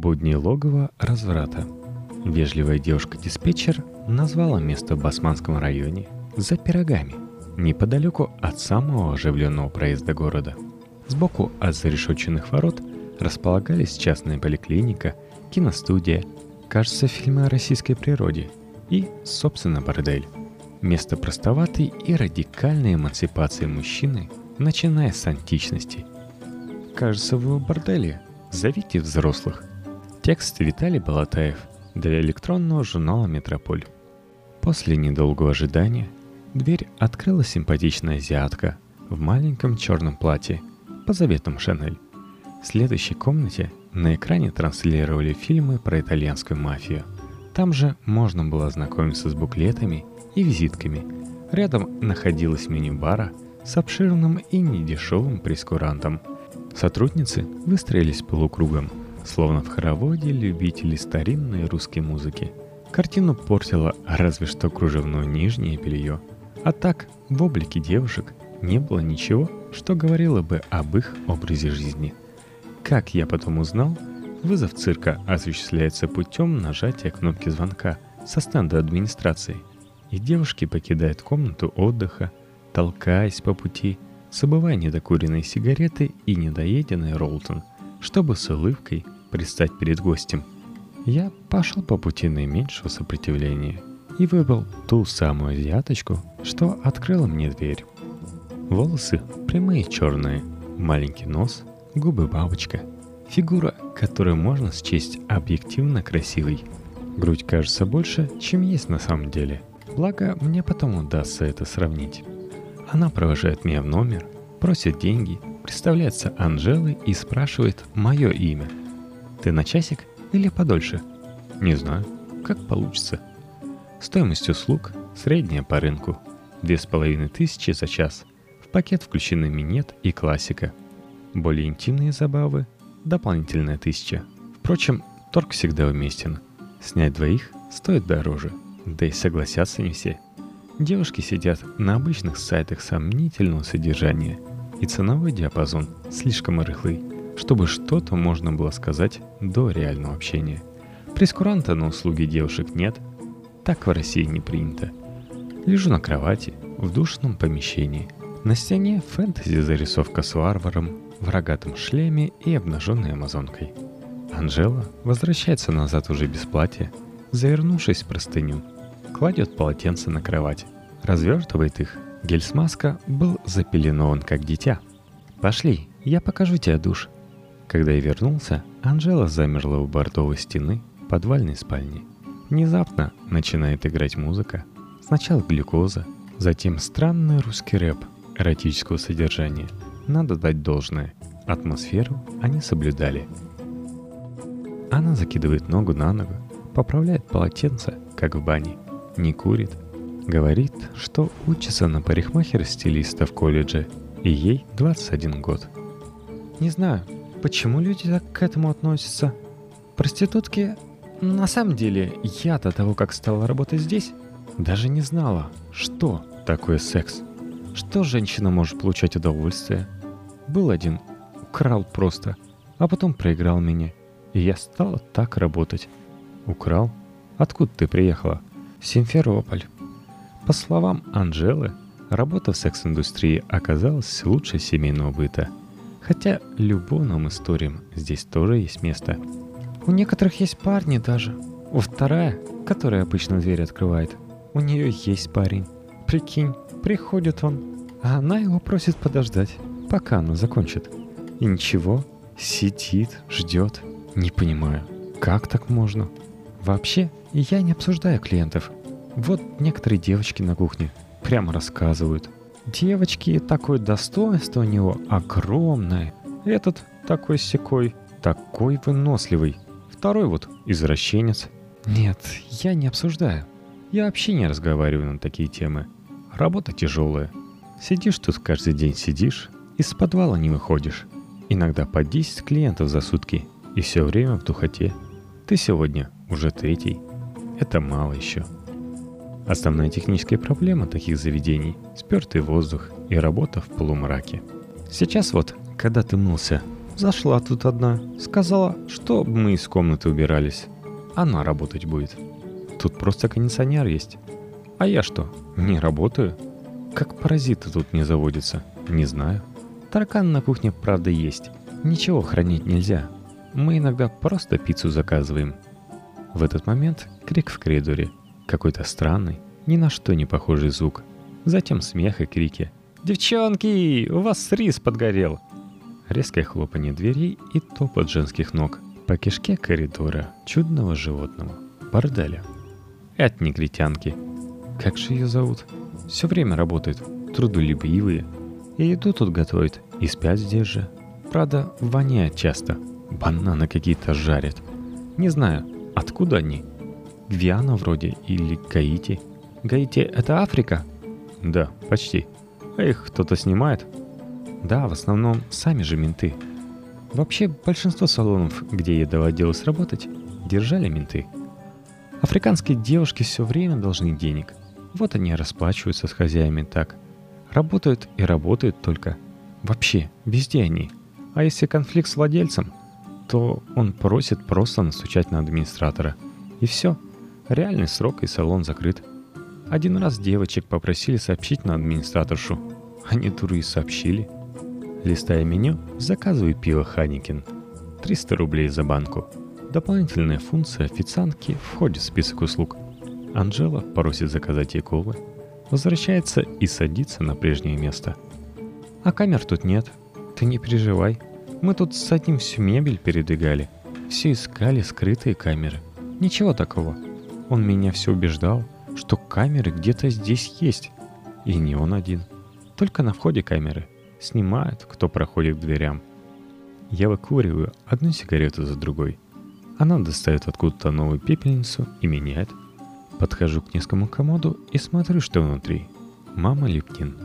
Будни логова разврата. Вежливая девушка-диспетчер назвала место в Басманском районе за пирогами, неподалеку от самого оживленного проезда города. Сбоку от зарешоченных ворот располагались частная поликлиника, киностудия, кажется, фильмы о российской природе и, собственно, бордель. Место простоватой и радикальной эмансипации мужчины, начиная с античности. Кажется, вы в борделе. Зовите взрослых. Текст Виталий Балатаев для электронного журнала «Метрополь». После недолгого ожидания дверь открыла симпатичная азиатка в маленьком черном платье по заветам Шанель. В следующей комнате на экране транслировали фильмы про итальянскую мафию. Там же можно было ознакомиться с буклетами и визитками. Рядом находилось меню бара с обширным и недешевым прескурантом. Сотрудницы выстроились полукругом – словно в хороводе любителей старинной русской музыки. Картину портило разве что кружевное нижнее белье. А так, в облике девушек не было ничего, что говорило бы об их образе жизни. Как я потом узнал, вызов цирка осуществляется путем нажатия кнопки звонка со стенда администрации. И девушки покидают комнату отдыха, толкаясь по пути, забывая недокуренные сигареты и недоеденный Ролтон, чтобы с улыбкой предстать перед гостем. Я пошел по пути наименьшего сопротивления и выбрал ту самую азиаточку, что открыла мне дверь. Волосы прямые черные, маленький нос, губы бабочка, фигура, которую можно счесть объективно красивой. Грудь кажется больше, чем есть на самом деле. Благо, мне потом удастся это сравнить. Она провожает меня в номер, просит деньги, представляется Анжелой и спрашивает мое имя – ты на часик или подольше? Не знаю. Как получится. Стоимость услуг средняя по рынку. Две с половиной тысячи за час. В пакет включены минет и классика. Более интимные забавы – дополнительная тысяча. Впрочем, торг всегда уместен. Снять двоих стоит дороже. Да и согласятся не все. Девушки сидят на обычных сайтах сомнительного содержания. И ценовой диапазон слишком рыхлый – чтобы что-то можно было сказать до реального общения. Прескуранта на услуги девушек нет, так в России не принято. Лежу на кровати, в душном помещении. На стене фэнтези зарисовка с варваром, в рогатом шлеме и обнаженной амазонкой. Анжела возвращается назад уже без платья, завернувшись в простыню. Кладет полотенце на кровать, развертывает их. Гель-смазка был запеленован как дитя. «Пошли, я покажу тебе душ», когда я вернулся, Анжела замерла у бордовой стены подвальной спальни. Внезапно начинает играть музыка. Сначала глюкоза, затем странный русский рэп эротического содержания. Надо дать должное. Атмосферу они соблюдали. Она закидывает ногу на ногу, поправляет полотенце, как в бане, не курит. Говорит, что учится на парикмахер-стилиста в колледже, и ей 21 год. Не знаю, Почему люди так к этому относятся? Проститутки... На самом деле, я до того, как стала работать здесь, даже не знала, что такое секс. Что женщина может получать удовольствие. Был один, украл просто, а потом проиграл меня. И я стала так работать. Украл? Откуда ты приехала? Симферополь. По словам Анжелы, работа в секс-индустрии оказалась лучше семейного быта – Хотя любовным историям здесь тоже есть место. У некоторых есть парни даже. У вторая, которая обычно дверь открывает, у нее есть парень. Прикинь, приходит он, а она его просит подождать, пока она закончит. И ничего, сидит, ждет. Не понимаю, как так можно? Вообще, я не обсуждаю клиентов. Вот некоторые девочки на кухне прямо рассказывают – Девочки, такое достоинство у него огромное. Этот такой секой, такой выносливый. Второй вот извращенец. Нет, я не обсуждаю. Я вообще не разговариваю на такие темы. Работа тяжелая. Сидишь тут каждый день сидишь, из подвала не выходишь. Иногда по 10 клиентов за сутки, и все время в духоте. Ты сегодня уже третий. Это мало еще. Основная техническая проблема таких заведений – спертый воздух и работа в полумраке. Сейчас вот, когда ты мылся, Зашла тут одна, сказала, что мы из комнаты убирались. Она работать будет. Тут просто кондиционер есть. А я что, не работаю? Как паразиты тут не заводятся, не знаю. Таракан на кухне, правда, есть. Ничего хранить нельзя. Мы иногда просто пиццу заказываем. В этот момент крик в коридоре. Какой-то странный, ни на что не похожий звук. Затем смех и крики. «Девчонки, у вас рис подгорел!» Резкое хлопанье дверей и топот женских ног по кишке коридора чудного животного. Борделя. Это негритянки. Как же ее зовут? Все время работают, трудолюбивые. И еду тут готовят, и спят здесь же. Правда, воняет часто. Бананы какие-то жарят. Не знаю, откуда они. Гвиана вроде или Гаити. Гаити — это Африка? Да, почти. А их кто-то снимает? Да, в основном сами же менты. Вообще, большинство салонов, где ей доводилось работать, держали менты. Африканские девушки все время должны денег. Вот они расплачиваются с хозяями так. Работают и работают только. Вообще, везде они. А если конфликт с владельцем, то он просит просто настучать на администратора. И все. Реальный срок и салон закрыт. Один раз девочек попросили сообщить на администраторшу. Они туры и сообщили. Листая меню, заказываю пиво Ханикин. 300 рублей за банку. Дополнительная функция официантки входит в список услуг. Анжела просит заказать ей колы. Возвращается и садится на прежнее место. А камер тут нет. Ты не переживай. Мы тут с одним всю мебель передвигали. Все искали скрытые камеры. Ничего такого. Он меня все убеждал, что камеры где-то здесь есть. И не он один. Только на входе камеры. Снимают, кто проходит к дверям. Я выкуриваю одну сигарету за другой. Она достает откуда-то новую пепельницу и меняет. Подхожу к низкому комоду и смотрю, что внутри. Мама Липкин.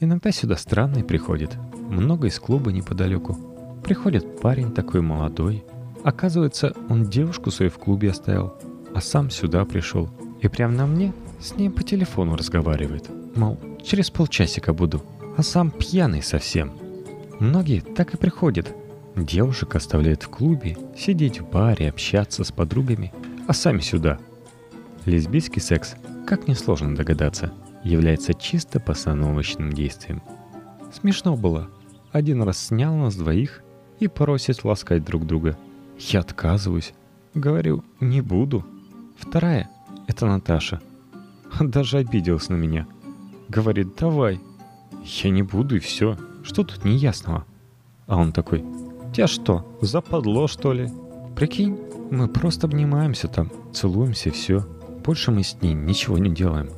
Иногда сюда странный приходит. Много из клуба неподалеку. Приходит парень такой молодой. Оказывается, он девушку свою в клубе оставил, а сам сюда пришел. И прям на мне с ней по телефону разговаривает. Мол, через полчасика буду. А сам пьяный совсем. Многие так и приходят. Девушек оставляют в клубе, сидеть в баре, общаться с подругами, а сами сюда. Лесбийский секс, как несложно догадаться, является чисто постановочным действием. Смешно было. Один раз снял нас двоих и просит ласкать друг друга. Я отказываюсь. Говорю, не буду. Вторая — это Наташа. Даже обиделась на меня. Говорит, давай. Я не буду и все. Что тут неясного? А он такой, тебя что, западло что ли? Прикинь, мы просто обнимаемся там, целуемся все. Больше мы с ней ничего не делаем.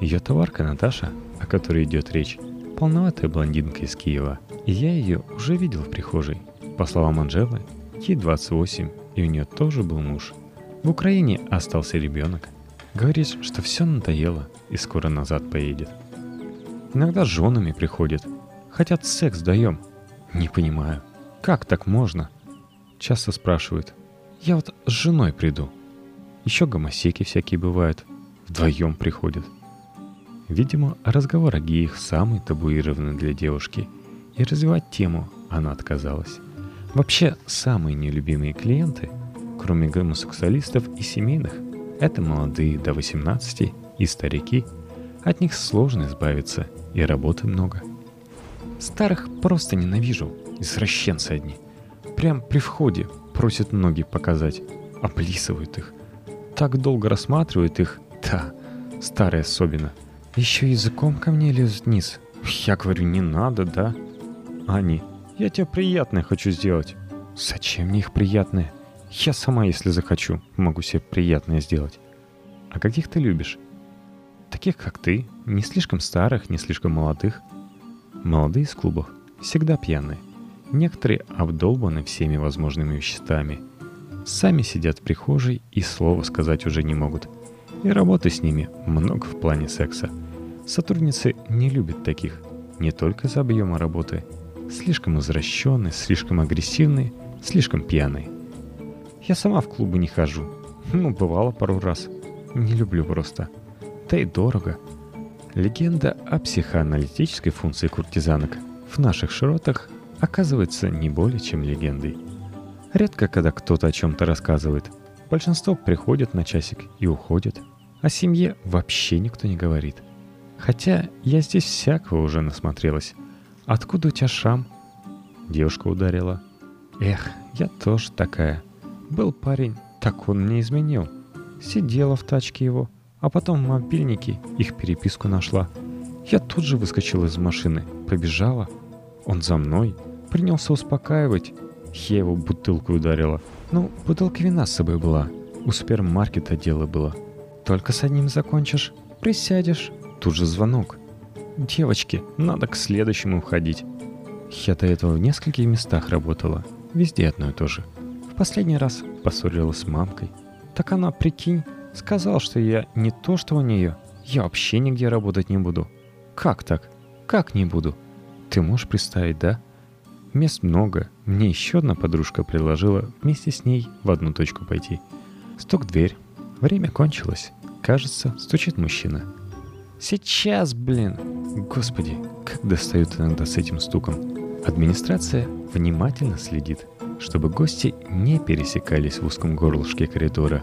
Ее товарка Наташа, о которой идет речь, полноватая блондинка из Киева. И я ее уже видел в прихожей. По словам Анжелы, ей 28, и у нее тоже был муж. В Украине остался ребенок. Говорит, что все надоело и скоро назад поедет. Иногда с женами приходит. Хотят секс даем. Не понимаю, как так можно? Часто спрашивают. Я вот с женой приду. Еще гомосеки всякие бывают. Вдвоем приходят. Видимо, разговор о геях самый табуированный для девушки. И развивать тему она отказалась. Вообще, самые нелюбимые клиенты, кроме гомосексуалистов и семейных, это молодые до 18 и старики. От них сложно избавиться, и работы много. Старых просто ненавижу, извращенцы одни. Прям при входе просят ноги показать, облизывают их. Так долго рассматривают их, да, старые особенно – еще языком ко мне лезут вниз. Я говорю, не надо, да? Они, я тебе приятное хочу сделать. Зачем мне их приятное? Я сама, если захочу, могу себе приятное сделать. А каких ты любишь? Таких, как ты, не слишком старых, не слишком молодых. Молодые из клубов всегда пьяные. Некоторые обдолбаны всеми возможными веществами. Сами сидят в прихожей и слова сказать уже не могут. И работы с ними много в плане секса – Сотрудницы не любят таких, не только за объема работы. Слишком извращенные, слишком агрессивные, слишком пьяные. Я сама в клубы не хожу. Ну, бывало пару раз. Не люблю просто. Да и дорого. Легенда о психоаналитической функции куртизанок в наших широтах оказывается не более чем легендой. Редко, когда кто-то о чем-то рассказывает. Большинство приходит на часик и уходит. О семье вообще никто не говорит. Хотя я здесь всякого уже насмотрелась. Откуда у тебя шрам? Девушка ударила. Эх, я тоже такая. Был парень, так он мне изменил. Сидела в тачке его, а потом в мобильнике их переписку нашла. Я тут же выскочила из машины, побежала. Он за мной, принялся успокаивать. Я его бутылку ударила. Ну, бутылка вина с собой была. У супермаркета дело было. Только с одним закончишь, присядешь. Тут же звонок. Девочки, надо к следующему уходить. Я до этого в нескольких местах работала. Везде одно и то же. Последний раз поссорилась с мамкой. Так она, прикинь, сказала, что я не то, что у нее. Я вообще нигде работать не буду. Как так? Как не буду? Ты можешь представить, да? Мест много. Мне еще одна подружка предложила вместе с ней в одну точку пойти. Стук в дверь. Время кончилось. Кажется, стучит мужчина. Сейчас, блин. Господи, как достают иногда с этим стуком. Администрация внимательно следит, чтобы гости не пересекались в узком горлышке коридора.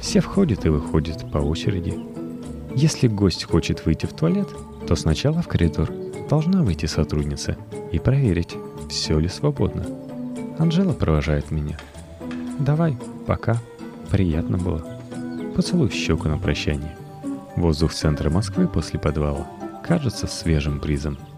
Все входят и выходят по очереди. Если гость хочет выйти в туалет, то сначала в коридор должна выйти сотрудница и проверить, все ли свободно. Анжела провожает меня. Давай, пока. Приятно было. Поцелуй в щеку на прощание. Воздух центра Москвы после подвала кажется свежим бризом –